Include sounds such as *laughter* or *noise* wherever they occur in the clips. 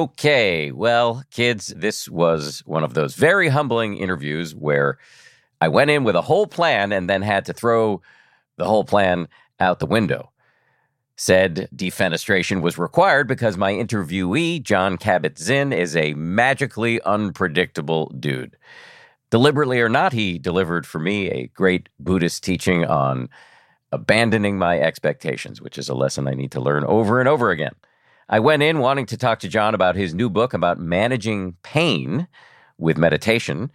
Okay, well, kids, this was one of those very humbling interviews where I went in with a whole plan and then had to throw the whole plan out the window. Said defenestration was required because my interviewee, Jon Kabat-Zinn, is a magically unpredictable dude. Deliberately or not, he delivered for me a great Buddhist teaching on abandoning my expectations, which is a lesson I need to learn over and over again. I went in wanting to talk to Jon about his new book about managing pain with meditation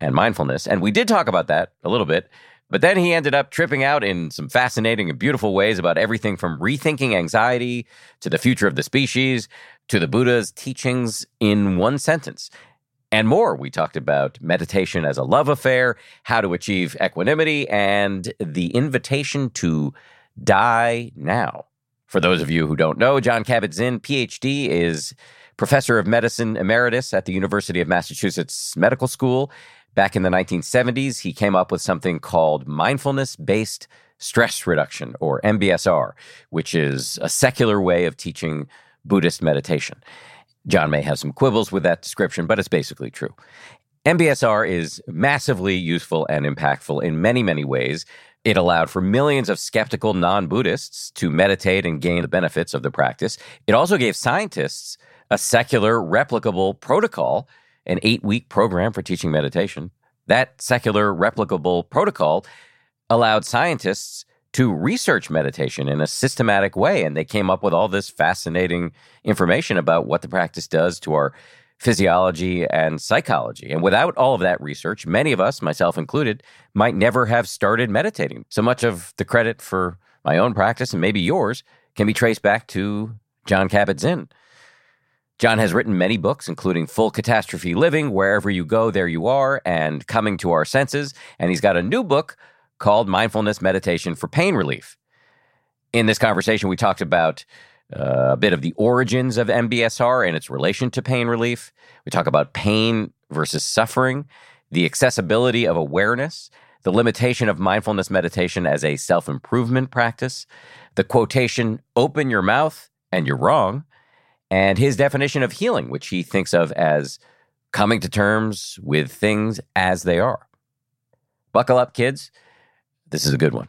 and mindfulness. And we did talk about that a little bit. But then he ended up tripping out in some fascinating and beautiful ways about everything from rethinking anxiety to the future of the species to the Buddha's teachings in one sentence. And more. We talked about meditation as a love affair, how to achieve equanimity, and the invitation to die now. For those of you who don't know, Jon Kabat-Zinn, PhD, is professor of medicine emeritus at the University of Massachusetts Medical School. Back in the 1970s, he came up with something called mindfulness based stress reduction, or MBSR, which is a secular way of teaching Buddhist meditation. Jon may have some quibbles with that description, but it's basically true. MBSR is massively useful and impactful in many, many ways. It allowed for millions of skeptical non Buddhists to meditate and gain the benefits of the practice. It also gave scientists a secular, replicable protocol, an eight week program for teaching meditation. That secular, replicable protocol allowed scientists to research meditation in a systematic way. And they came up with all this fascinating information about what the practice does to our physiology and psychology. And without all of that research, many of us, myself included, might never have started meditating. So much of the credit for my own practice and maybe yours can be traced back to Jon Kabat-Zinn. Jon has written many books, including Full Catastrophe Living, Wherever You Go, There You Are, and Coming to Our Senses. And he's got a new book called Mindfulness Meditation for Pain Relief. In this conversation, we talked about uh, a bit of the origins of MBSR and its relation to pain relief. We talk about pain versus suffering, the accessibility of awareness, the limitation of mindfulness meditation as a self improvement practice, the quotation, open your mouth and you're wrong, and his definition of healing, which he thinks of as coming to terms with things as they are. Buckle up, kids. This is a good one.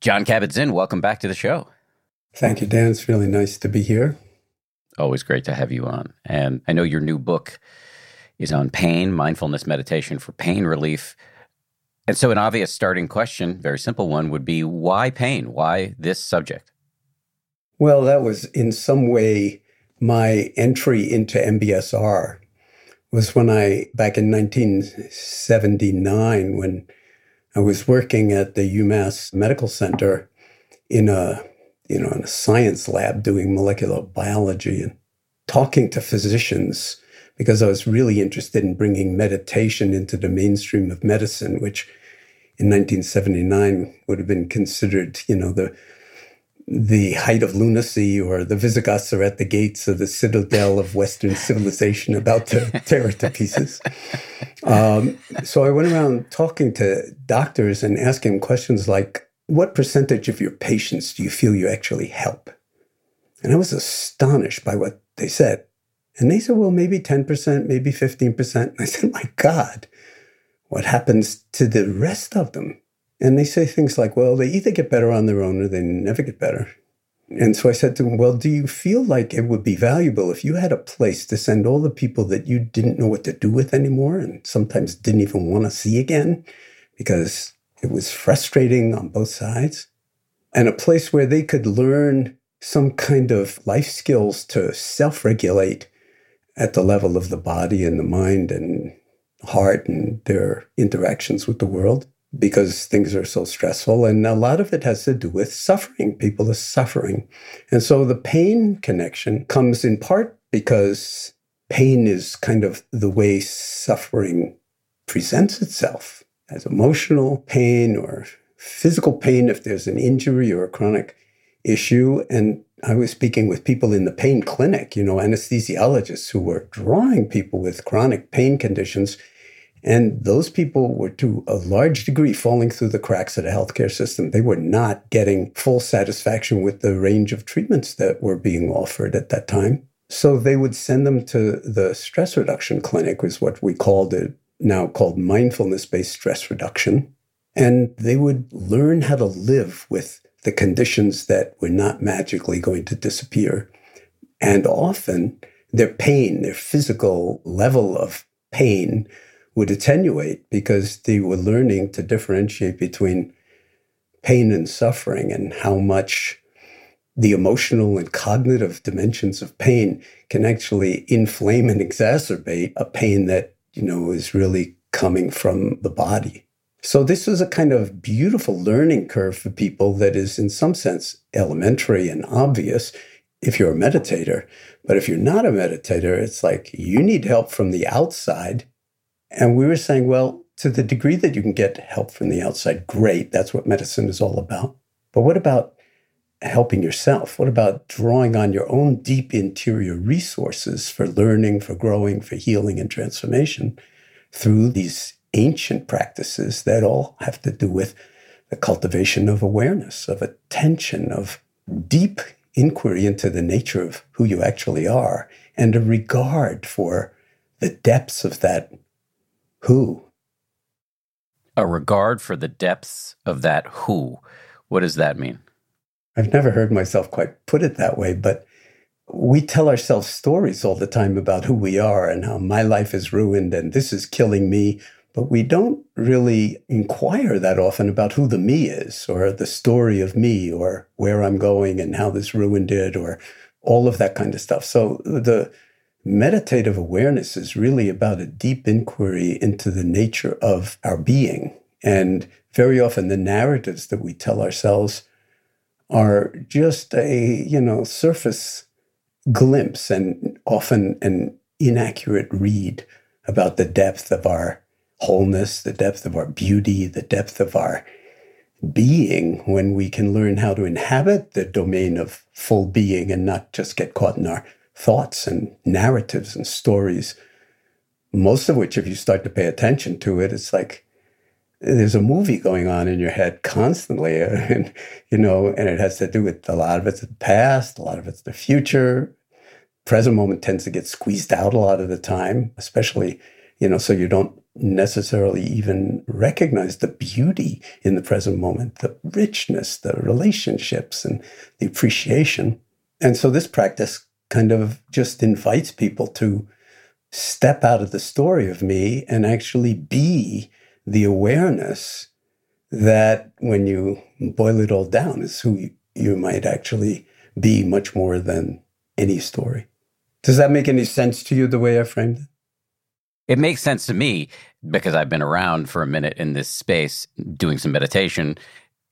Jon Kabat-Zinn, welcome back to the show. Thank you, Dan. It's really nice to be here. Always great to have you on. And I know your new book is on pain, mindfulness meditation for pain relief. And so, an obvious starting question, very simple one, would be why pain? Why this subject? Well, that was in some way my entry into MBSR was when I, back in 1979, when I was working at the UMass Medical Center in a, you know, in a science lab doing molecular biology and talking to physicians because I was really interested in bringing meditation into the mainstream of medicine, which in 1979 would have been considered, you know, the the height of lunacy, or the Visigoths are at the gates of the citadel of Western civilization, about to *laughs* tear it to pieces. Um, so I went around talking to doctors and asking questions like, "What percentage of your patients do you feel you actually help?" And I was astonished by what they said. And they said, well, maybe 10%, maybe 15%. And I said, my God, what happens to the rest of them? And they say things like, well, they either get better on their own or they never get better. And so I said to them, well, do you feel like it would be valuable if you had a place to send all the people that you didn't know what to do with anymore and sometimes didn't even want to see again because it was frustrating on both sides? And a place where they could learn some kind of life skills to self regulate at the level of the body and the mind and heart and their interactions with the world because things are so stressful. And a lot of it has to do with suffering. People are suffering. And so the pain connection comes in part because pain is kind of the way suffering presents itself as emotional pain or physical pain if there's an injury or a chronic issue. And I was speaking with people in the pain clinic, you know, anesthesiologists who were drawing people with chronic pain conditions and those people were to a large degree falling through the cracks of the healthcare system. They were not getting full satisfaction with the range of treatments that were being offered at that time. So they would send them to the stress reduction clinic, was what we called it, now called mindfulness based stress reduction. And they would learn how to live with the conditions that were not magically going to disappear. And often their pain, their physical level of pain would attenuate because they were learning to differentiate between pain and suffering and how much the emotional and cognitive dimensions of pain can actually inflame and exacerbate a pain that, you know, is really coming from the body. So this was a kind of beautiful learning curve for people that is in some sense elementary and obvious if you're a meditator. But if you're not a meditator, it's like you need help from the outside and we were saying, well, to the degree that you can get help from the outside, great. That's what medicine is all about. But what about helping yourself? What about drawing on your own deep interior resources for learning, for growing, for healing and transformation through these ancient practices that all have to do with the cultivation of awareness, of attention, of deep inquiry into the nature of who you actually are, and a regard for the depths of that who? A regard for the depths of that who. What does that mean? I've never heard myself quite put it that way, but we tell ourselves stories all the time about who we are and how my life is ruined and this is killing me. But we don't really inquire that often about who the me is or the story of me or where I'm going and how this ruined it or all of that kind of stuff. So the meditative awareness is really about a deep inquiry into the nature of our being. And very often the narratives that we tell ourselves are just a, you know, surface glimpse and often an inaccurate read about the depth of our wholeness, the depth of our beauty, the depth of our being when we can learn how to inhabit the domain of full being and not just get caught in our thoughts and narratives and stories. Most of which, if you start to pay attention to it, it's like there's a movie going on in your head constantly *laughs* and you know and it has to do with a lot of it's the past a lot of it's the future present moment tends to get squeezed out a lot of the time especially you know so you don't necessarily even recognize the beauty in the present moment the richness the relationships and the appreciation and so this practice kind of just invites people to step out of the story of me and actually be the awareness that when you boil it all down is who you might actually be much more than any story. Does that make any sense to you the way I framed it? It makes sense to me because I've been around for a minute in this space doing some meditation.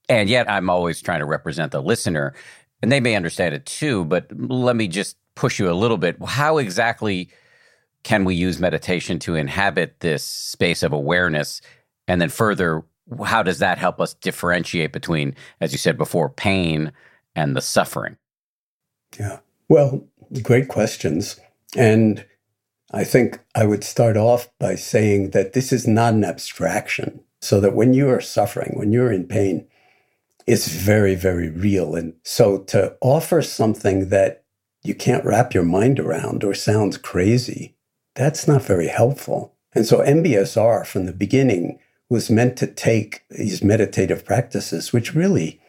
And yet I'm always trying to represent the listener. And they may understand it too, but let me just push you a little bit. How exactly can we use meditation to inhabit this space of awareness and then further, how does that help us differentiate between, as you said before, pain and the suffering? Yeah. Well, great questions. And I think I would start off by saying that this is not an abstraction. So that when you are suffering, when you're in pain, it's very, very real. And so to offer something that you can't wrap your mind around or sounds crazy, that's not very helpful. And so MBSR from the beginning was meant to take these meditative practices, which really,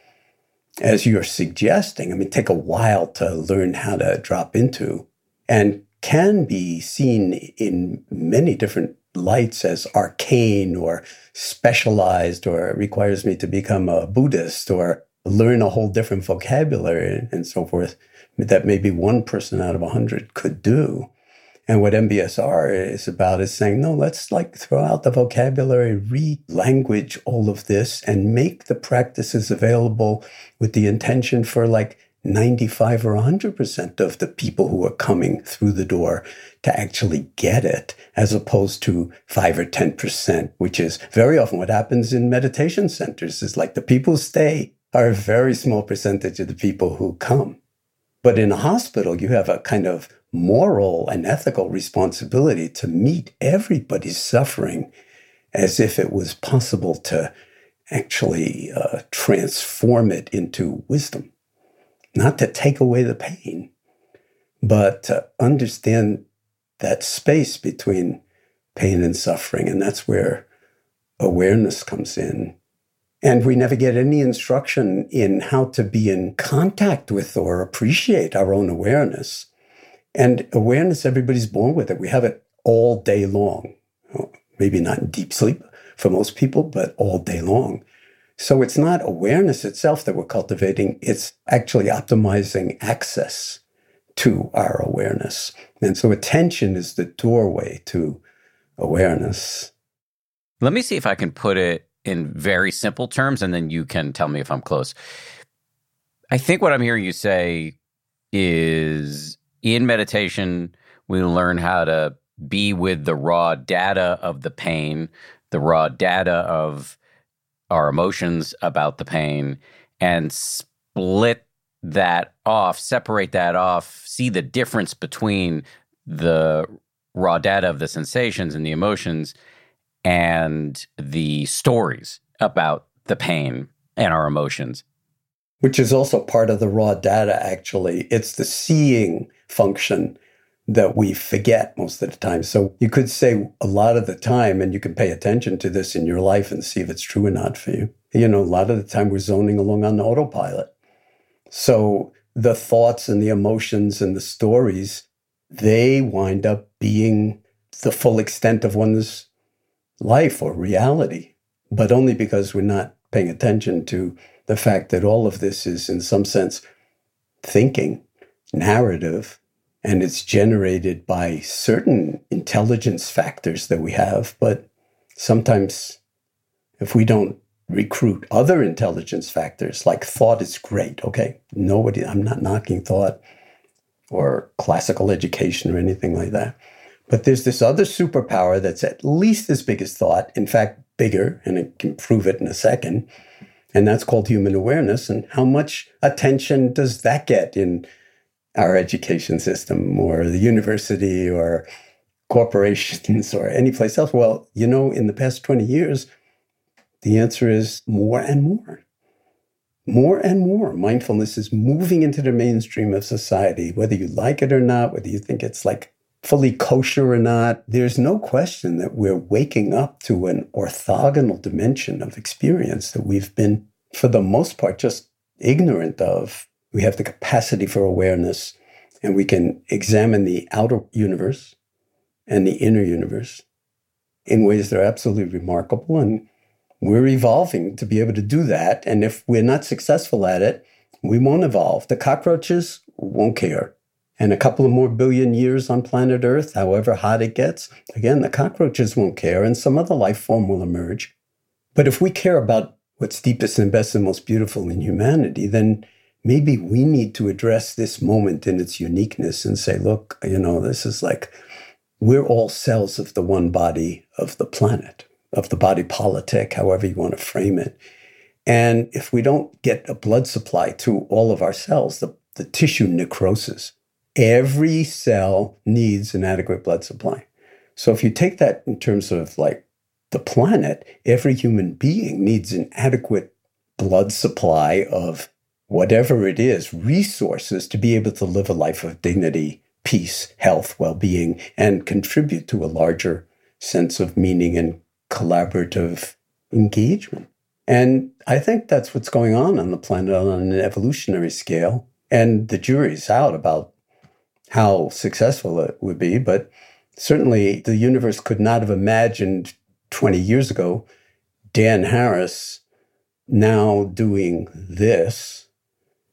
as you're suggesting, I mean, take a while to learn how to drop into and can be seen in many different lights as arcane or specialized or requires me to become a Buddhist or learn a whole different vocabulary and so forth that maybe one person out of a hundred could do. And what MBSR is about is saying, no, let's like throw out the vocabulary, re-language all of this and make the practices available with the intention for like 95 or 100% of the people who are coming through the door to actually get it, as opposed to 5 or 10%, which is very often what happens in meditation centers is like the people stay are a very small percentage of the people who come. But in a hospital, you have a kind of moral and ethical responsibility to meet everybody's suffering as if it was possible to actually uh, transform it into wisdom. Not to take away the pain, but to understand that space between pain and suffering. And that's where awareness comes in. And we never get any instruction in how to be in contact with or appreciate our own awareness. And awareness, everybody's born with it. We have it all day long. Maybe not in deep sleep for most people, but all day long. So it's not awareness itself that we're cultivating, it's actually optimizing access to our awareness. And so attention is the doorway to awareness. Let me see if I can put it in very simple terms, and then you can tell me if I'm close. I think what I'm hearing you say is in meditation, we learn how to be with the raw data of the pain, the raw data of our emotions about the pain, and split that off, separate that off, see the difference between the raw data of the sensations and the emotions and the stories about the pain and our emotions. Which is also part of the raw data, actually. It's the seeing function that we forget most of the time. So you could say a lot of the time, and you can pay attention to this in your life and see if it's true or not for you. You know, a lot of the time we're zoning along on autopilot. So the thoughts and the emotions and the stories, they wind up being the full extent of one's life or reality, but only because we're not paying attention to the fact that all of this is, in some sense, thinking, narrative, and it's generated by certain intelligence factors that we have. But sometimes, if we don't recruit other intelligence factors, like thought is great, okay? Nobody, I'm not knocking thought or classical education or anything like that. But there's this other superpower that's at least as big as thought, in fact, bigger, and I can prove it in a second. And that's called human awareness. And how much attention does that get in our education system or the university or corporations *laughs* or any place else? Well, you know, in the past 20 years, the answer is more and more. More and more. Mindfulness is moving into the mainstream of society, whether you like it or not, whether you think it's like fully kosher or not, there's no question that we're waking up to an orthogonal dimension of experience that we've been, for the most part, just ignorant of. We have the capacity for awareness, and we can examine the outer universe and the inner universe in ways that are absolutely remarkable. And we're evolving to be able to do that. And if we're not successful at it, we won't evolve. The cockroaches won't care and a couple of more billion years on planet Earth, however hot it gets, again, the cockroaches won't care and some other life form will emerge. But if we care about what's deepest and best and most beautiful in humanity, then maybe we need to address this moment in its uniqueness and say, look, you know, this is like we're all cells of the one body of the planet, of the body politic, however you want to frame it. And if we don't get a blood supply to all of our cells, the, the tissue necroses. Every cell needs an adequate blood supply. So if you take that in terms of like the planet, every human being needs an adequate blood supply of whatever it is, resources to be able to live a life of dignity, peace, health, well being, and contribute to a larger sense of meaning and collaborative engagement. And I think that's what's going on on the planet on an evolutionary scale. And the jury's out about how successful it would be, but certainly the universe could not have imagined 20 years ago Dan Harris now doing this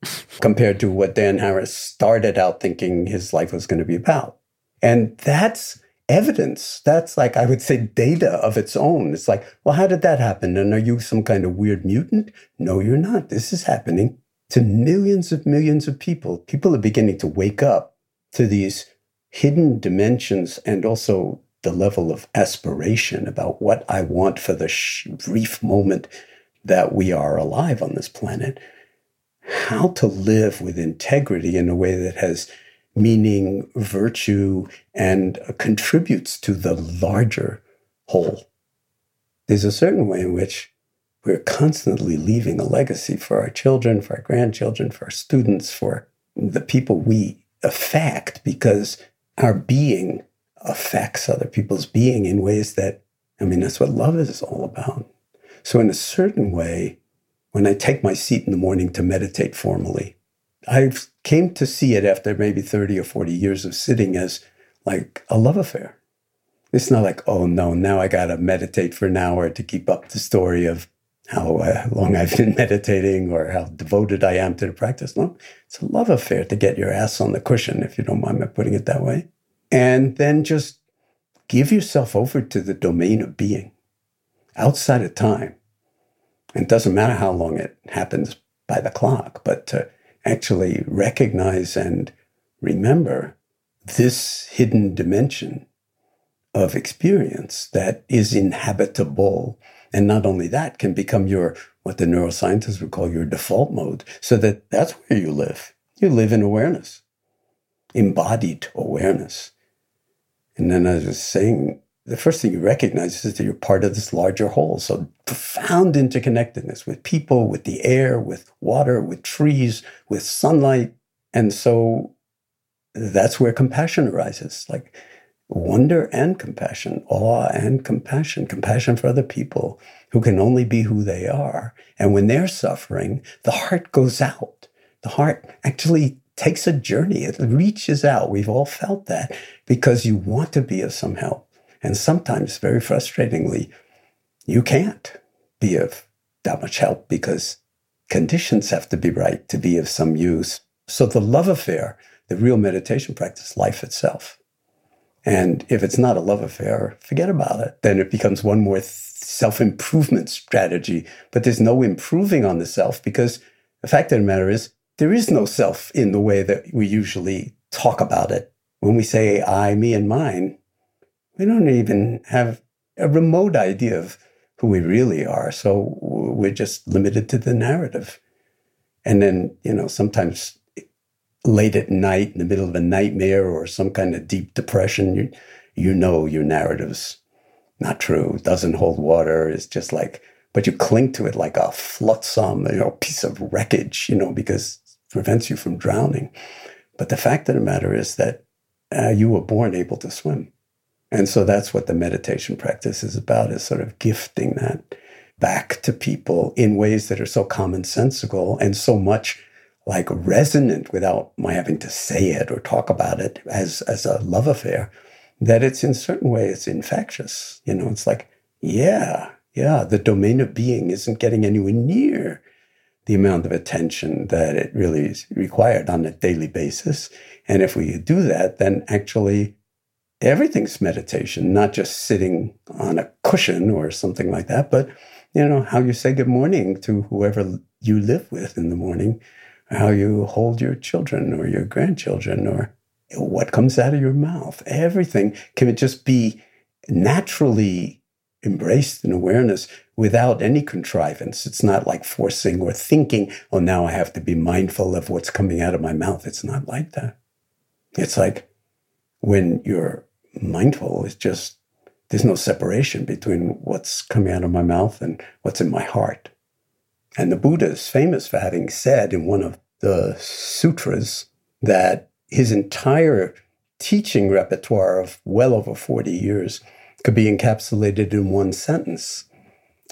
*laughs* compared to what Dan Harris started out thinking his life was going to be about. And that's evidence. That's like, I would say, data of its own. It's like, well, how did that happen? And are you some kind of weird mutant? No, you're not. This is happening to millions of millions of people. People are beginning to wake up to these hidden dimensions and also the level of aspiration about what I want for the sh- brief moment that we are alive on this planet. How to live with integrity in a way that has meaning, virtue, and contributes to the larger whole. There's a certain way in which we're constantly leaving a legacy for our children, for our grandchildren, for our students, for the people we affect because our being affects other people's being in ways that, I mean, that's what love is all about. So, in a certain way, when I take my seat in the morning to meditate formally, I came to see it after maybe 30 or 40 years of sitting as like a love affair. It's not like, oh no, now I got to meditate for an hour to keep up the story of how uh, long I've been *laughs* meditating or how devoted I am to the practice. No, it's a love affair to get your ass on the cushion, if you don't mind my putting it that way. And then just give yourself over to the domain of being outside of time. It doesn't matter how long it happens by the clock, but to actually recognize and remember this hidden dimension of experience that is inhabitable and not only that, can become your, what the neuroscientists would call your default mode, so that that's where you live. You live in awareness, embodied awareness. And then as I was saying, the first thing you recognize is that you're part of this larger whole. So profound interconnectedness with people, with the air, with water, with trees, with sunlight. And so that's where compassion arises. Like wonder and compassion, awe and compassion, compassion for other people who can only be who they are. And when they're suffering, the heart goes out. The heart actually takes a journey. It reaches out. We've all felt that because you want to be of some help. And sometimes, very frustratingly, you can't be of that much help because conditions have to be right to be of some use. So the love affair, the real meditation practice, life itself. And if it's not a love affair, forget about it. Then it becomes one more self improvement strategy. But there's no improving on the self because the fact of the matter is, there is no self in the way that we usually talk about it. When we say I, me, and mine, we don't even have a remote idea of who we really are. So we're just limited to the narrative. And then, you know, sometimes late at night, in the middle of a nightmare or some kind of deep depression, you, you know your narrative's not true, doesn't hold water. It's just like, but you cling to it like a flotsam, you know, piece of wreckage, you know, because it prevents you from drowning. But the fact of the matter is that uh, you were born able to swim. And so that's what the meditation practice is about, is sort of gifting that back to people in ways that are so commonsensical and so much like resonant without my having to say it or talk about it as, as a love affair, that it's in certain ways infectious. You know, it's like, yeah, yeah, the domain of being isn't getting anywhere near the amount of attention that it really is required on a daily basis. And if we do that, then actually everything's meditation, not just sitting on a cushion or something like that, but you know, how you say good morning to whoever you live with in the morning how you hold your children or your grandchildren or what comes out of your mouth. Everything can just be naturally embraced in awareness without any contrivance. It's not like forcing or thinking, oh, now I have to be mindful of what's coming out of my mouth. It's not like that. It's like when you're mindful, it's just, there's no separation between what's coming out of my mouth and what's in my heart. And the Buddha is famous for having said in one of the sutras that his entire teaching repertoire of well over 40 years could be encapsulated in one sentence.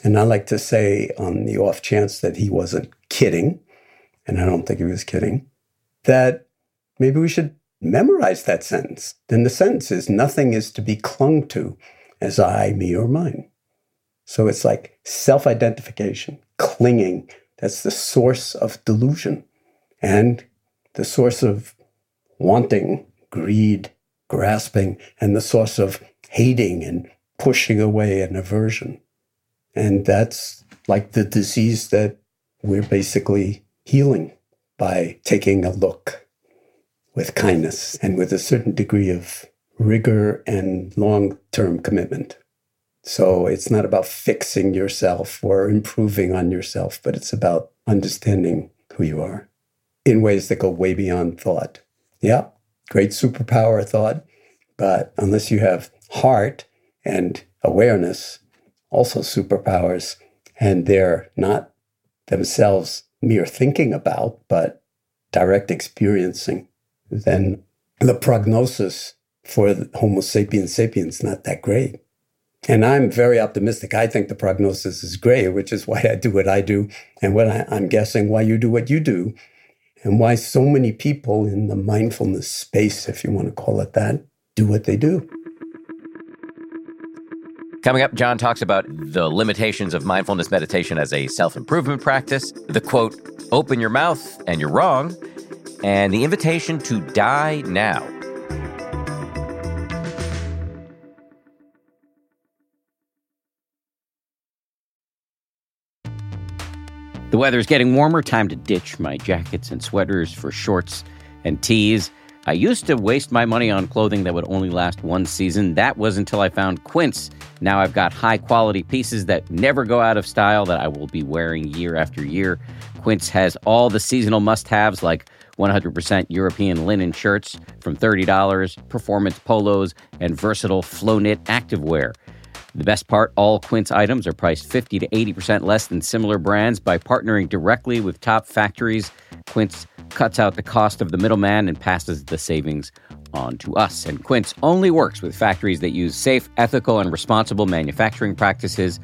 And I like to say, on the off chance that he wasn't kidding, and I don't think he was kidding, that maybe we should memorize that sentence. Then the sentence is nothing is to be clung to as I, me, or mine. So it's like self identification, clinging. That's the source of delusion and the source of wanting, greed, grasping, and the source of hating and pushing away and aversion. And that's like the disease that we're basically healing by taking a look with kindness and with a certain degree of rigor and long term commitment. So it's not about fixing yourself or improving on yourself, but it's about understanding who you are in ways that go way beyond thought. Yeah, great superpower thought, but unless you have heart and awareness, also superpowers, and they're not themselves mere thinking about, but direct experiencing, then the prognosis for Homo sapiens sapiens not that great. And I'm very optimistic. I think the prognosis is great, which is why I do what I do, and what I, I'm guessing why you do what you do, and why so many people in the mindfulness space, if you want to call it that, do what they do. Coming up, Jon talks about the limitations of mindfulness meditation as a self improvement practice, the quote, open your mouth and you're wrong, and the invitation to die now. Weather's getting warmer. Time to ditch my jackets and sweaters for shorts and tees. I used to waste my money on clothing that would only last one season. That was until I found Quince. Now I've got high quality pieces that never go out of style that I will be wearing year after year. Quince has all the seasonal must haves like 100% European linen shirts from $30, performance polos, and versatile flow knit activewear. The best part all Quince items are priced 50 to 80% less than similar brands by partnering directly with top factories. Quince cuts out the cost of the middleman and passes the savings on to us. And Quince only works with factories that use safe, ethical, and responsible manufacturing practices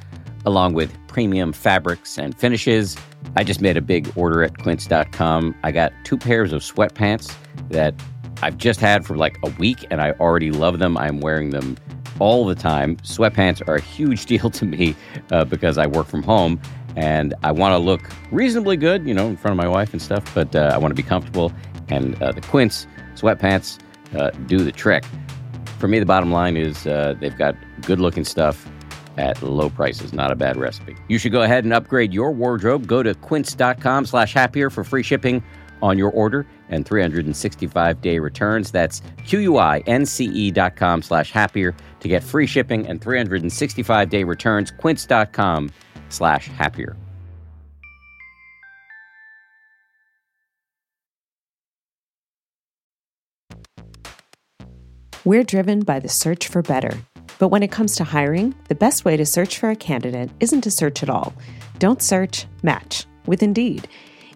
along with premium fabrics and finishes. I just made a big order at quince.com. I got two pairs of sweatpants that I've just had for like a week and I already love them. I'm wearing them all the time. Sweatpants are a huge *laughs* deal to me uh, because I work from home and I want to look reasonably good, you know, in front of my wife and stuff, but uh, I want to be comfortable. And uh, the Quince sweatpants uh, do the trick. For me, the bottom line is uh, they've got good looking stuff at low prices. Not a bad recipe. You should go ahead and upgrade your wardrobe. Go to quince.com slash happier for free shipping on your order and 365 day returns. That's Q-U-I-N-C-E dot com slash happier to get free shipping and 365 day returns. Quince.com slash happier. We're driven by the search for better. But when it comes to hiring, the best way to search for a candidate isn't to search at all. Don't search, match with Indeed.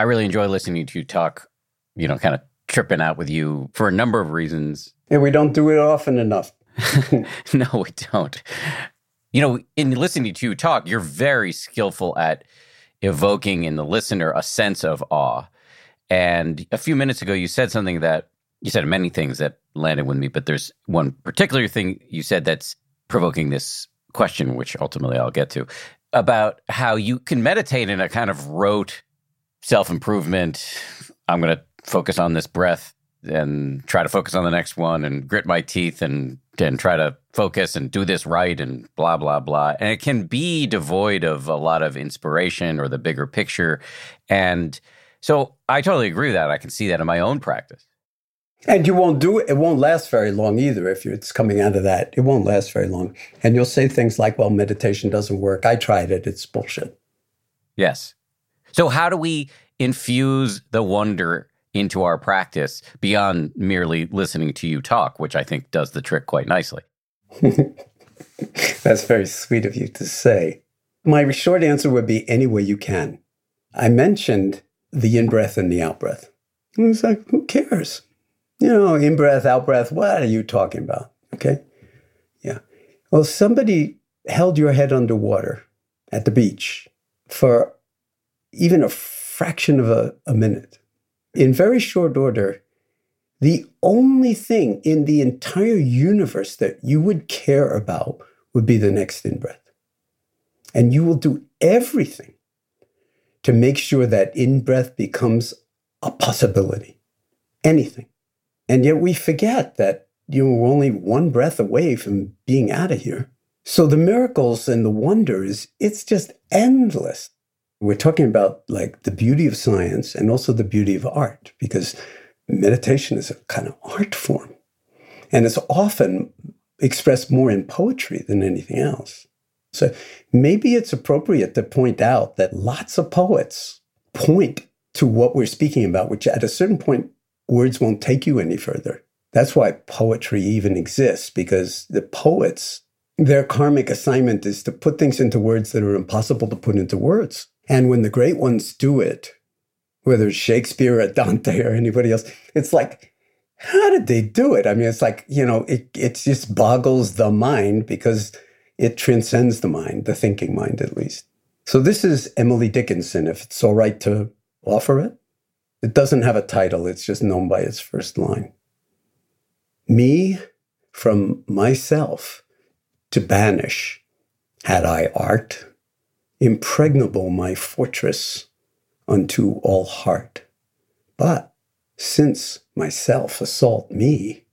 I really enjoy listening to you talk, you know, kind of tripping out with you for a number of reasons. And we don't do it often enough. *laughs* no, we don't. You know, in listening to you talk, you're very skillful at evoking in the listener a sense of awe. And a few minutes ago, you said something that you said many things that landed with me, but there's one particular thing you said that's provoking this question, which ultimately I'll get to, about how you can meditate in a kind of rote self improvement. I'm going to focus on this breath and try to focus on the next one and grit my teeth and and try to focus and do this right and blah blah blah. And it can be devoid of a lot of inspiration or the bigger picture. And so i totally agree with that. I can see that in my own practice. And you won't do it. It won't last very long either if it's coming out of that. It won't last very long. And you'll say things like well meditation doesn't work. I tried it. It's bullshit. Yes so how do we infuse the wonder into our practice beyond merely listening to you talk, which I think does the trick quite nicely. *laughs* That's very sweet of you to say. My short answer would be any way you can. I mentioned the in breath and the out breath. It's like, who cares? You know, in breath, out breath, what are you talking about? Okay. Yeah. Well, somebody held your head underwater at the beach for even a fraction of a, a minute in very short order, the only thing in the entire universe that you would care about would be the next in breath. And you will do everything to make sure that in breath becomes a possibility. Anything. And yet we forget that you know, we're only one breath away from being out of here. So the miracles and the wonders, it's just endless. We're talking about like the beauty of science and also the beauty of art because meditation is a kind of art form. And it's often expressed more in poetry than anything else. So maybe it's appropriate to point out that lots of poets point to what we're speaking about, which at a certain point, words won't take you any further. That's why poetry even exists, because the poets, their karmic assignment is to put things into words that are impossible to put into words. And when the great ones do it, whether it's Shakespeare or Dante or anybody else, it's like, how did they do it? I mean, it's like, you know, it, it just boggles the mind because it transcends the mind, the thinking mind at least. So this is Emily Dickinson, if it's all right to offer it. It doesn't have a title, it's just known by its first line. Me from myself to banish, had I art impregnable my fortress unto all heart. But since myself assault me,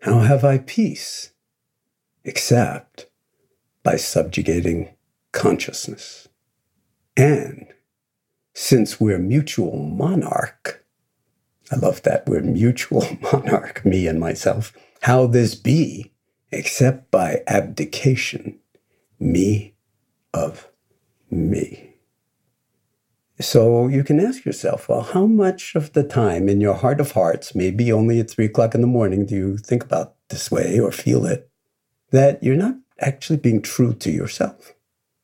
How have I peace? Except by subjugating consciousness. And since we're mutual monarch, I love that we're mutual *laughs* monarch, me and myself, how this be except by abdication, me of me? So you can ask yourself, well, how much of the time in your heart of hearts, maybe only at three o'clock in the morning, do you think about this way or feel it, that you're not actually being true to yourself?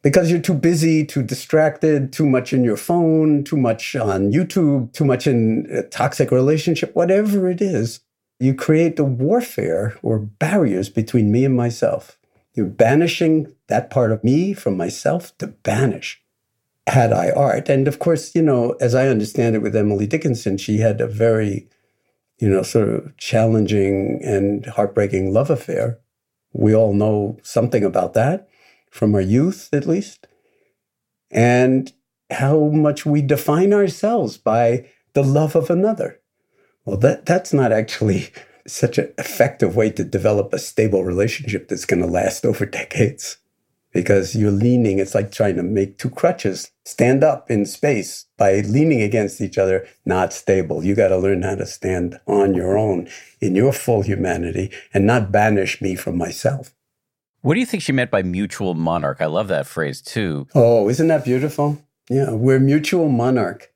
Because you're too busy, too distracted, too much in your phone, too much on YouTube, too much in a toxic relationship, whatever it is, you create the warfare or barriers between me and myself. You're banishing that part of me from myself to banish had I art. And of course, you know, as I understand it with Emily Dickinson, she had a very, you know, sort of challenging and heartbreaking love affair. We all know something about that from our youth, at least. And how much we define ourselves by the love of another. Well, that, that's not actually such an effective way to develop a stable relationship that's going to last over decades because you're leaning. It's like trying to make two crutches stand up in space by leaning against each other, not stable. You got to learn how to stand on your own in your full humanity and not banish me from myself. What do you think she meant by mutual monarch? I love that phrase too. Oh, isn't that beautiful? Yeah, we're mutual monarch.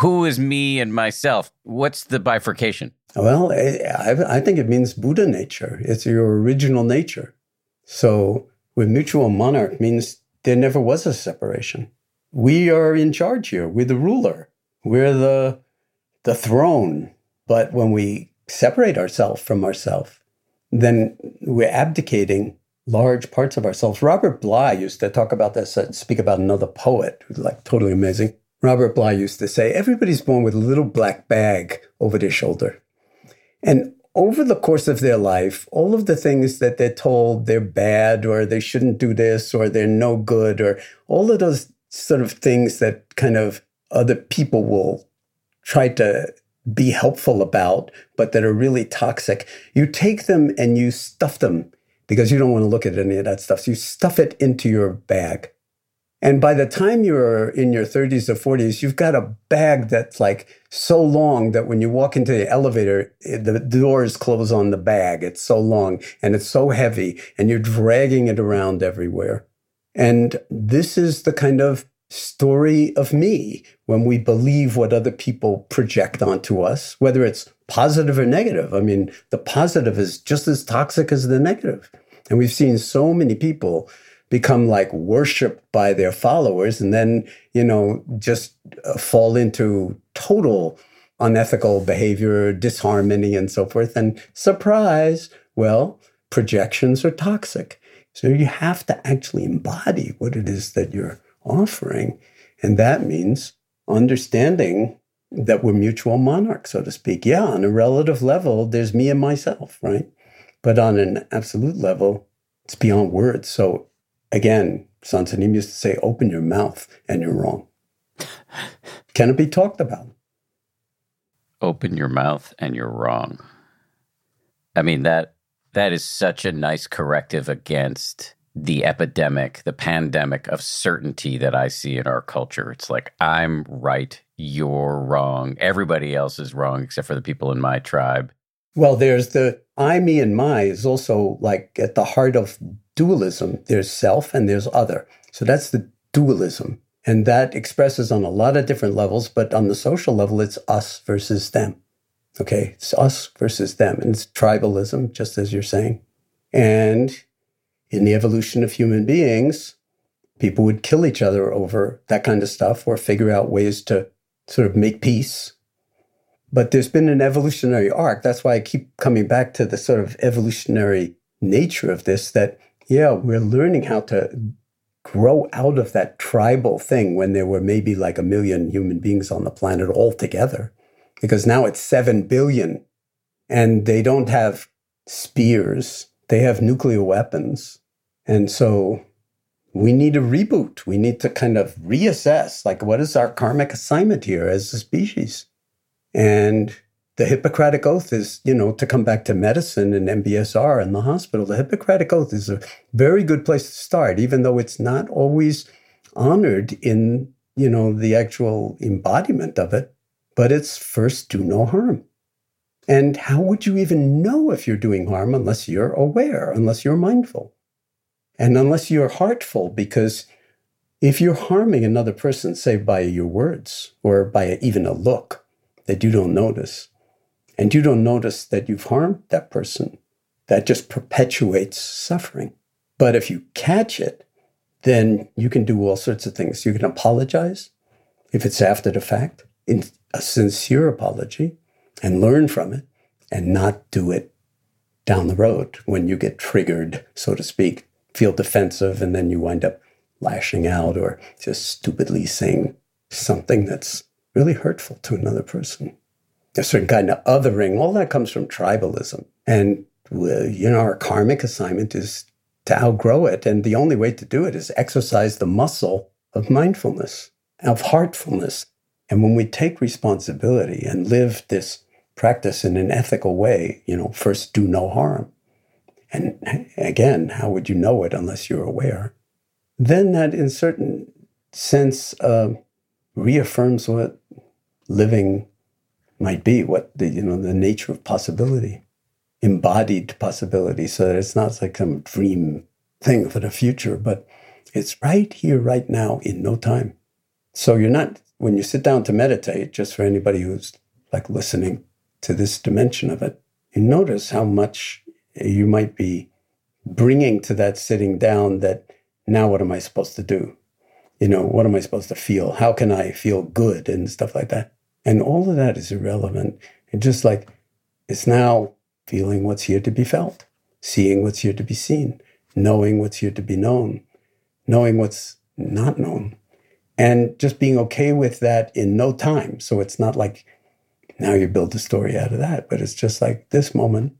Who is me and myself? What's the bifurcation? Well, I, I think it means Buddha nature. It's your original nature. So with mutual monarch means there never was a separation. We are in charge here. We're the ruler. We're the the throne. But when we separate ourselves from ourselves, then we're abdicating large parts of ourselves. Robert Bly used to talk about this, uh, speak about another poet who's like totally amazing. Robert Bly used to say, everybody's born with a little black bag over their shoulder. And over the course of their life, all of the things that they're told they're bad or they shouldn't do this or they're no good or all of those sort of things that kind of other people will try to be helpful about, but that are really toxic, you take them and you stuff them because you don't want to look at any of that stuff. So you stuff it into your bag. And by the time you're in your 30s or 40s, you've got a bag that's like so long that when you walk into the elevator, the doors close on the bag. It's so long and it's so heavy and you're dragging it around everywhere. And this is the kind of story of me when we believe what other people project onto us, whether it's positive or negative. I mean, the positive is just as toxic as the negative. And we've seen so many people become like worshiped by their followers and then, you know, just uh, fall into total unethical behavior, disharmony, and so forth. And surprise, well, projections are toxic. So you have to actually embody what it is that you're offering. And that means understanding that we're mutual monarchs, so to speak. Yeah, on a relative level, there's me and myself, right? But on an absolute level, it's beyond words. So again, Soen Sa Nim used to say, open your mouth and you're wrong. Can it be talked about? Open your mouth and you're wrong. I mean that that is such a nice corrective against the epidemic, the pandemic of certainty that I see in our culture. It's like I'm right, you're wrong. Everybody else is wrong except for the people in my tribe. Well, there's the I, me, and my is also like at the heart of dualism. There's self and there's other. So that's the dualism. And that expresses on a lot of different levels, but on the social level, it's us versus them. Okay, it's us versus them. And it's tribalism, just as you're saying. And in the evolution of human beings, people would kill each other over that kind of stuff or figure out ways to sort of make peace. But there's been an evolutionary arc. That's why I keep coming back to the sort of evolutionary nature of this that yeah, we're learning how to grow out of that tribal thing when there were maybe like a million human beings on the planet all together. Because now it's 7 billion and they don't have spears, they have nuclear weapons. And so we need a reboot. We need to kind of reassess like, what is our karmic assignment here as a species? And the Hippocratic Oath is, you know, to come back to medicine and MBSR and the hospital, the Hippocratic Oath is a very good place to start, even though it's not always honored in, you know, the actual embodiment of it. But it's first do no harm. And how would you even know if you're doing harm unless you're aware, unless you're mindful, and unless you're heartful? Because if you're harming another person, say by your words or by even a look that you don't notice, and you don't notice that you've harmed that person, that just perpetuates suffering. But if you catch it, then you can do all sorts of things. You can apologize if it's after the fact, in a sincere apology, and learn from it and not do it down the road when you get triggered, so to speak, feel defensive, and then you wind up lashing out or just stupidly saying something that's really hurtful to another person a certain kind of othering. All that comes from tribalism. And, you know, our karmic assignment is to outgrow it. And the only way to do it is exercise the muscle of mindfulness, of heartfulness. And when we take responsibility and live this practice in an ethical way, you know, first do no harm. And again, how would you know it unless you're aware? Then that, in certain sense, uh, reaffirms what living might be, what the you know the nature of possibility, embodied possibility, so that it's not like some dream thing for the future, but it's right here, right now, in no time. So you're not when you sit down to meditate. Just for anybody who's like listening to this dimension of it, you notice how much you might be bringing to that sitting down. That now, what am I supposed to do? You know, what am I supposed to feel? How can I feel good and stuff like that? And all of that is irrelevant. It's just like it's now feeling what's here to be felt, seeing what's here to be seen, knowing what's here to be known, knowing what's not known, and just being okay with that in no time. So it's not like now you build a story out of that, but it's just like this moment,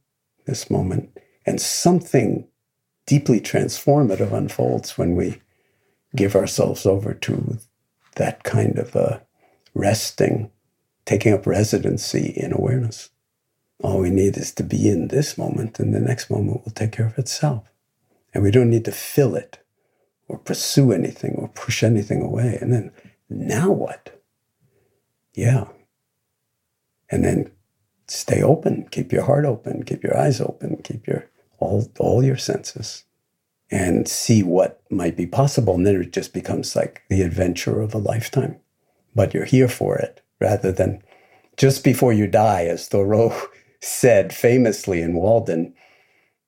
this moment, and something deeply transformative unfolds when we give ourselves over to that kind of a resting taking up residency in awareness. All we need is to be in this moment, and the next moment will take care of itself. And we don't need to fill it or pursue anything or push anything away. And then, now what? Yeah. And then stay open, keep your heart open, keep your eyes open, keep your all, all your senses and see what might be possible. And then it just becomes like the adventure of a lifetime. But you're here for it rather than just before you die, as Thoreau *laughs* said famously in Walden,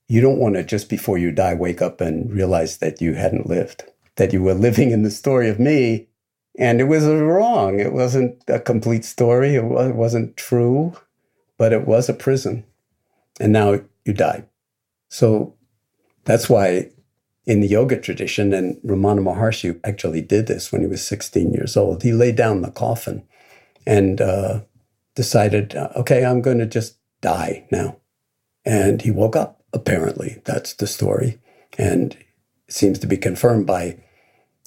you don't want to just before you die wake up and realize that you hadn't lived, that you were living in the story of me. And it was wrong. It wasn't a complete story. It wasn't true, but it was a prison. And now you die. So that's why in the yoga tradition, and Ramana Maharshi actually did this when he was 16 years old, he laid down the coffin and uh, decided, uh, okay, I'm going to just die now. And he woke up, apparently. That's the story. And it seems to be confirmed by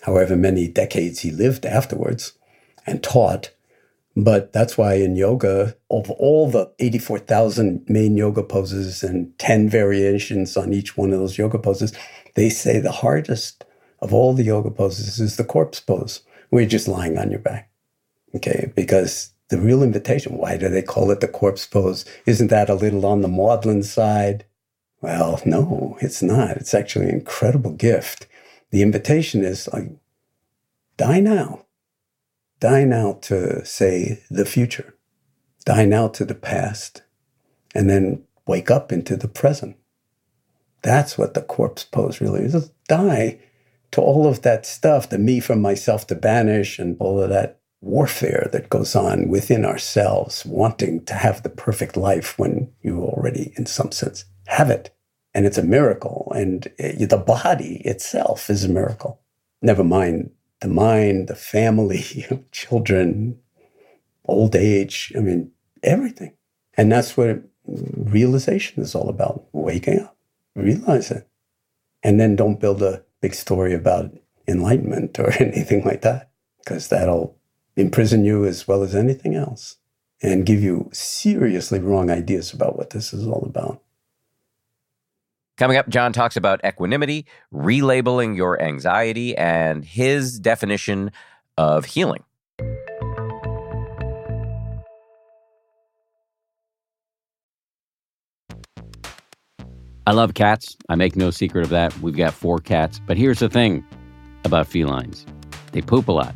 however many decades he lived afterwards and taught. But that's why in yoga, of all the 84,000 main yoga poses and 10 variations on each one of those yoga poses, they say the hardest of all the yoga poses is the corpse pose, where you're just lying on your back. Okay, because the real invitation. Why do they call it the corpse pose? Isn't that a little on the maudlin side? Well, no, it's not. It's actually an incredible gift. The invitation is like, die now. Die now to say the future. Die now to the past. And then wake up into the present. That's what the corpse pose really is. Die to all of that stuff, the me from myself to banish and all of that warfare that goes on within ourselves, wanting to have the perfect life when you already, in some sense, have it. And it's a miracle. And it, the body itself is a miracle. Never mind the mind, the family, *laughs* children, old age. I mean, everything. And that's what realization is all about waking up, realize it. And then don't build a big story about enlightenment or *laughs* anything like that, because that'll imprison you as well as anything else. and give you seriously wrong ideas about what this is all about. Coming up, Jon talks about equanimity, relabeling your anxiety, and his definition of healing. I love cats. I make no secret of that. We've got four cats. But here's the thing about felines they poop a lot.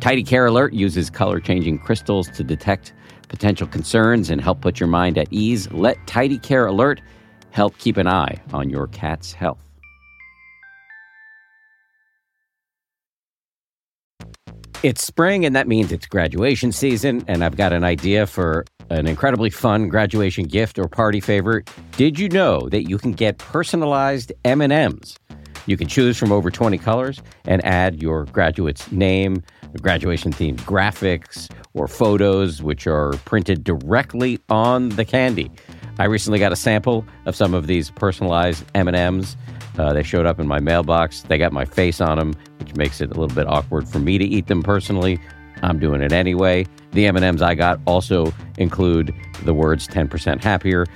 Tidy Care Alert uses color changing crystals to detect potential concerns and help put your mind at ease. Let Tidy Care Alert help keep an eye on your cat's health. It's spring, and that means it's graduation season, and I've got an idea for an incredibly fun graduation gift or party favor. Did you know that you can get personalized M&Ms? You can choose from over 20 colors and add your graduate's name, graduation themed graphics, or photos which are printed directly on the candy. I recently got a sample of some of these personalized M&Ms. Uh, they showed up in my mailbox. They got my face on them, which makes it a little bit awkward for me to eat them personally. I'm doing it anyway. The M&Ms I got also include the words 10% happier,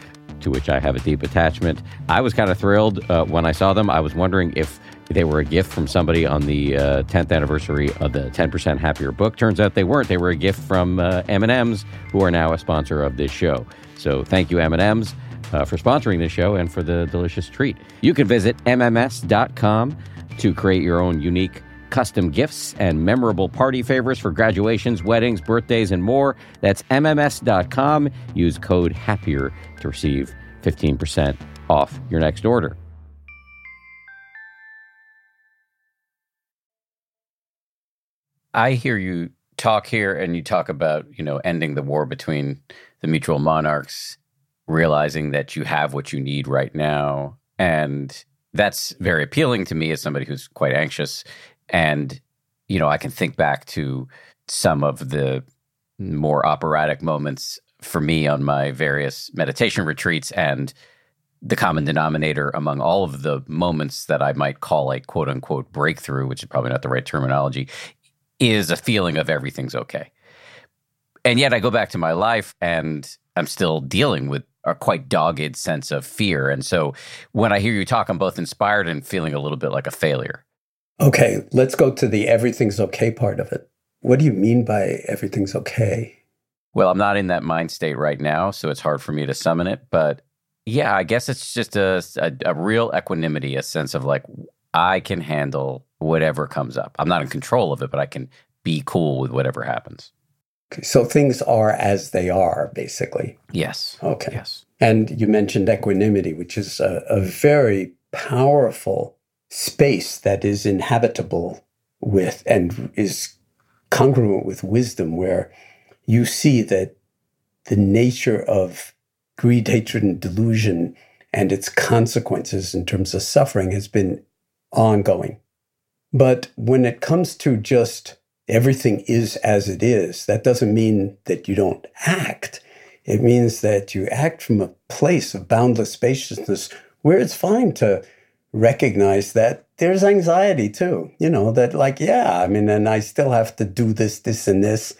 to which I have a deep attachment. I was kind of thrilled uh, when I saw them. I was wondering if they were a gift from somebody on the uh, 10th anniversary of the 10% Happier book. Turns out they weren't. They were a gift from uh, M&Ms, who are now a sponsor of this show. So thank you, M&Ms, uh, for sponsoring this show and for the delicious treat. You can visit mms.com to create your own unique custom gifts and memorable party favors for graduations, weddings, birthdays, and more. That's MMS.com. Use code HAPPIER to receive 15% off your next order. I hear you talk here and you talk about, you know, ending the war between the mutual monarchs, realizing that you have what you need right now. And that's very appealing to me as somebody who's quite anxious. And, you know, I can think back to some of the more operatic moments for me on my various meditation retreats and the common denominator among all of the moments that I might call a quote unquote breakthrough, which is probably not the right terminology, is a feeling of everything's okay. And yet I go back to my life and I'm still dealing with a quite dogged sense of fear. And so when I hear you talk, I'm both inspired and feeling a little bit like a failure. Okay, let's go to the everything's okay part of it. What do you mean by everything's okay? Well, I'm not in that mind state right now, so it's hard for me to summon it. But yeah, I guess it's just a, a, a real equanimity, a sense of like, I can handle whatever comes up. I'm not in control of it, but I can be cool with whatever happens. Okay, so things are as they are, basically. Yes. Okay. Yes. And you mentioned equanimity, which is a, a very powerful space that is inhabitable with and is congruent with wisdom, where you see that the nature of greed, hatred, and delusion and its consequences in terms of suffering has been ongoing. But when it comes to just everything is as it is, that doesn't mean that you don't act. It means that you act from a place of boundless spaciousness where it's fine to recognize that there's anxiety too. You know, that like, yeah, I mean, and I still have to do this, this, and this.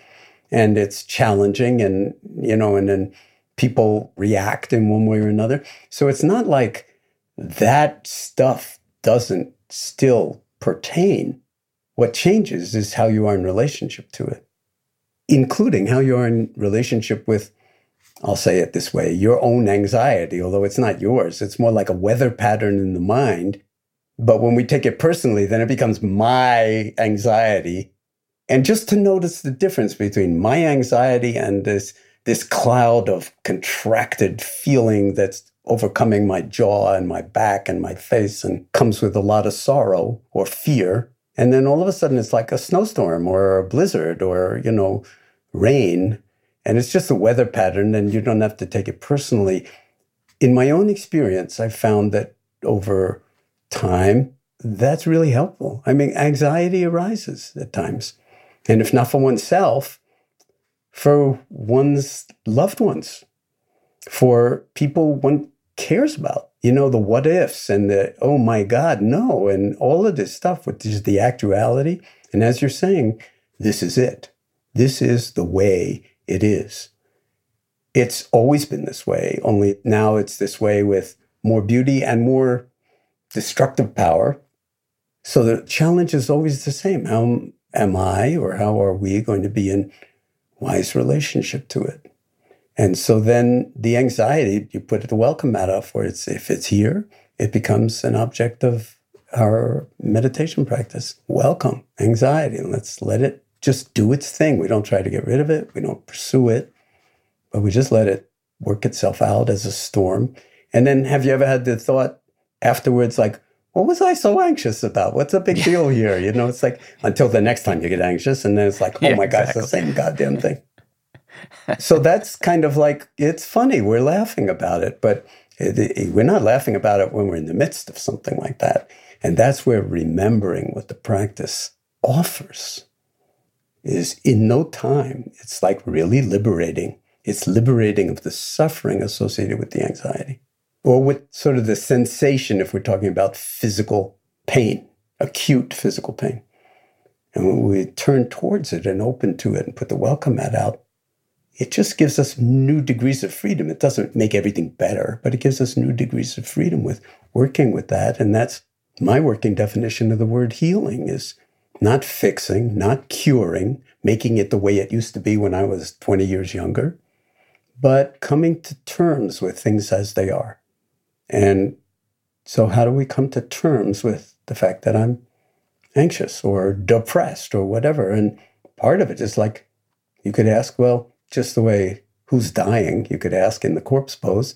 And it's challenging and, you know, and then people react in one way or another. So it's not like that stuff doesn't still pertain. What changes is how you are in relationship to it, including how you are in relationship with, I'll say it this way, your own anxiety, although it's not yours. It's more like a weather pattern in the mind. But when we take it personally, then it becomes my anxiety. And just to notice the difference between my anxiety and this, this cloud of contracted feeling that's overcoming my jaw and my back and my face and comes with a lot of sorrow or fear. And then all of a sudden it's like a snowstorm or a blizzard or, you know, rain. And it's just a weather pattern, and you don't have to take it personally. In my own experience, I found that over time, that's really helpful. I mean, anxiety arises at times. And if not for oneself, for one's loved ones, for people one cares about. You know, the what ifs and the, oh my God, no, and all of this stuff, which is the actuality. And as you're saying, this is it. This is the way it is. It's always been this way, only now it's this way with more beauty and more destructive power. So the challenge is always the same. How am I or how are we going to be in wise relationship to it? And so then the anxiety, you put the welcome mat up for it's If it's here, it becomes an object of our meditation practice. Welcome anxiety. And let's let it just do its thing. We don't try to get rid of it. We don't pursue it, but we just let it work itself out as a storm. And then have you ever had the thought afterwards, like, what was I so anxious about? What's the big deal here? You know, it's like until the next time you get anxious, and then it's like, *laughs* oh yeah, my God, exactly. it's the same goddamn thing. So that's kind of like, it's funny. We're laughing about it, but it, it, we're not laughing about it when we're in the midst of something like that. And that's where remembering what the practice offers is in no time, it's like really liberating. It's liberating of the suffering associated with the anxiety or with sort of the sensation if we're talking about physical pain, acute physical pain. And when we turn towards it and open to it and put the welcome mat out, it just gives us new degrees of freedom. It doesn't make everything better, but it gives us new degrees of freedom with working with that. And that's my working definition of the word healing is not fixing, not curing, making it the way it used to be when I was 20 years younger, but coming to terms with things as they are. And so, how do we come to terms with the fact that I'm anxious or depressed or whatever? And part of it is like, you could ask, well, just the way who's dying, you could ask in the corpse pose,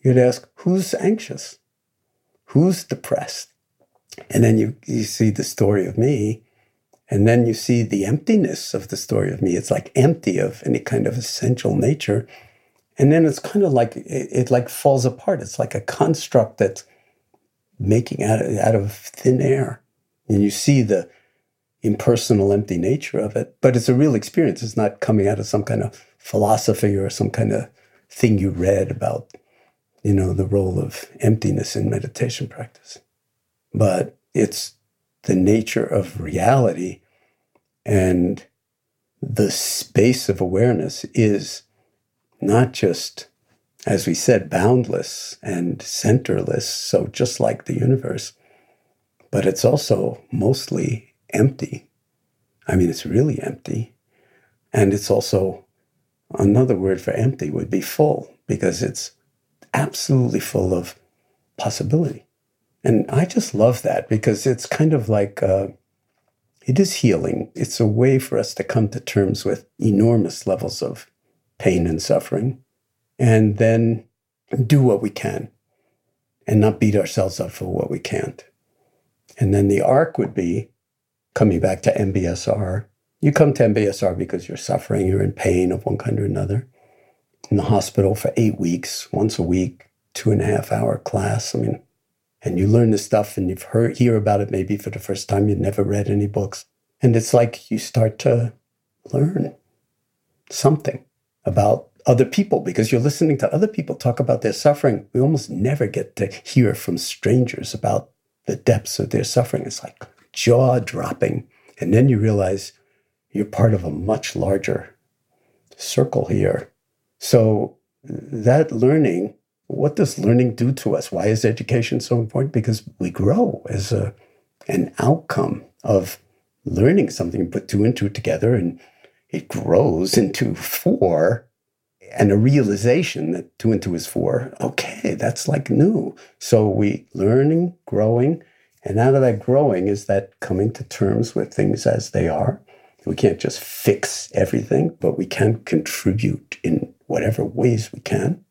you'd ask, who's anxious? Who's depressed? And then you, you see the story of me, and then you see the emptiness of the story of me. It's like empty of any kind of essential nature. And then it's kind of like it, it like falls apart. It's like a construct that's making out of, out of thin air. And you see the impersonal, empty nature of it. But it's a real experience. It's not coming out of some kind of philosophy or some kind of thing you read about, you know, the role of emptiness in meditation practice. But it's the nature of reality and the space of awareness is not just, as we said, boundless and centerless, so just like the universe, but it's also mostly empty. I mean, it's really empty. And it's also another word for empty would be full because it's absolutely full of possibility. And I just love that because it's kind of like uh, it is healing. It's a way for us to come to terms with enormous levels of pain and suffering, and then do what we can and not beat ourselves up for what we can't. And then the arc would be coming back to MBSR. You come to MBSR because you're suffering, you're in pain of one kind or another. In the hospital for eight weeks, once a week, two and a half hour class. I mean, and you learn this stuff and you've heard hear about it maybe for the first time. You've never read any books. And it's like you start to learn something about other people because you're listening to other people talk about their suffering. We almost never get to hear from strangers about the depths of their suffering. It's like jaw dropping. And then you realize you're part of a much larger circle here. So that learning, what does learning do to us? Why is education so important? Because we grow as a, an outcome of learning something, put two and two together and it grows into four and a realization that two and two is four. Okay, that's like new. So we learning, growing, and out of that growing is that coming to terms with things as they are. We can't just fix everything, but we can contribute in whatever ways we can.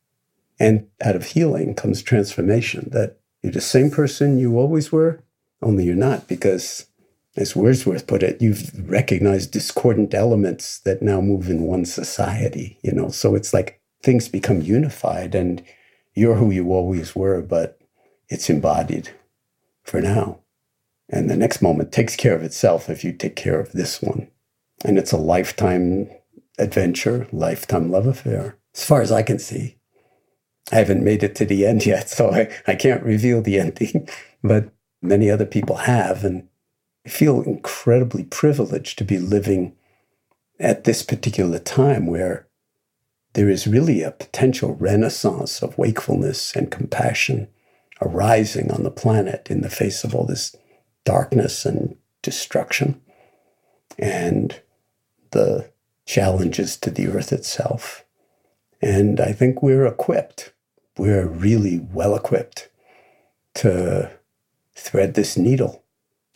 And out of healing comes transformation that you're the same person you always were, only you're not because as Wordsworth put it, you've recognized discordant elements that now move in one society, you know. So it's like things become unified and you're who you always were, but it's embodied for now. And the next moment takes care of itself if you take care of this one. And it's a lifetime adventure, lifetime love affair, as far as I can see. I haven't made it to the end yet, *laughs* so I, I can't reveal the ending, *laughs* but many other people have. And I feel incredibly privileged to be living at this particular time where there is really a potential renaissance of wakefulness and compassion arising on the planet in the face of all this darkness and destruction and the challenges to the earth itself. And I think we're equipped, we're really well equipped to thread this needle.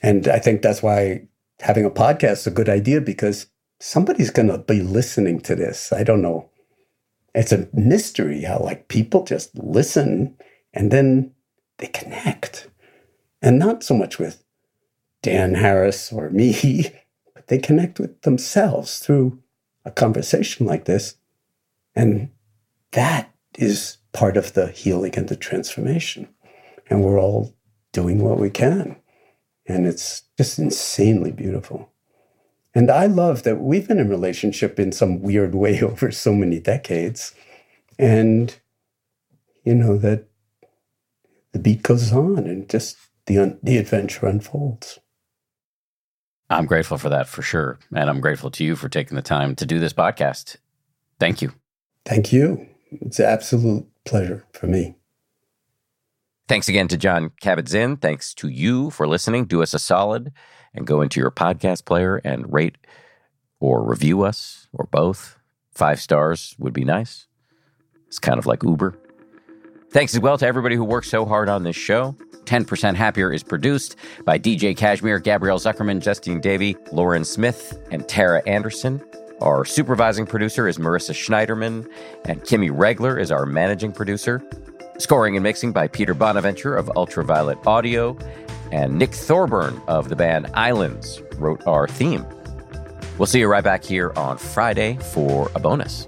And I think that's why having a podcast is a good idea because somebody's going to be listening to this. I don't know. It's a mystery how, like, people just listen and then they connect. And not so much with Dan Harris or me, *laughs* but they connect with themselves through a conversation like this. And that is part of the healing and the transformation. And we're all doing what we can. And it's just insanely beautiful. And I love that we've been in relationship in some weird way *laughs* over so many decades. And, you know, that the beat goes on and just the, the adventure unfolds. I'm grateful for that for sure. And I'm grateful to you for taking the time to do this podcast. Thank you. Thank you. It's an absolute pleasure for me. Thanks again to Jon Kabat-Zinn. Thanks to you for listening. Do us a solid and go into your podcast player and rate or review us or both. Five stars would be nice. It's kind of like Uber. Thanks as well to everybody who worked so hard on this show. 10% Happier is produced by DJ Cashmere, Gabrielle Zuckerman, Justine Davey, Lauren Smith, and Tara Anderson. Our supervising producer is Marissa Schneiderman, and Kimmy Regler is our managing producer. Scoring and mixing by Peter Bonaventure of Ultraviolet Audio, and Nick Thorburn of the band Islands wrote our theme. We'll see you right back here on Friday for a bonus.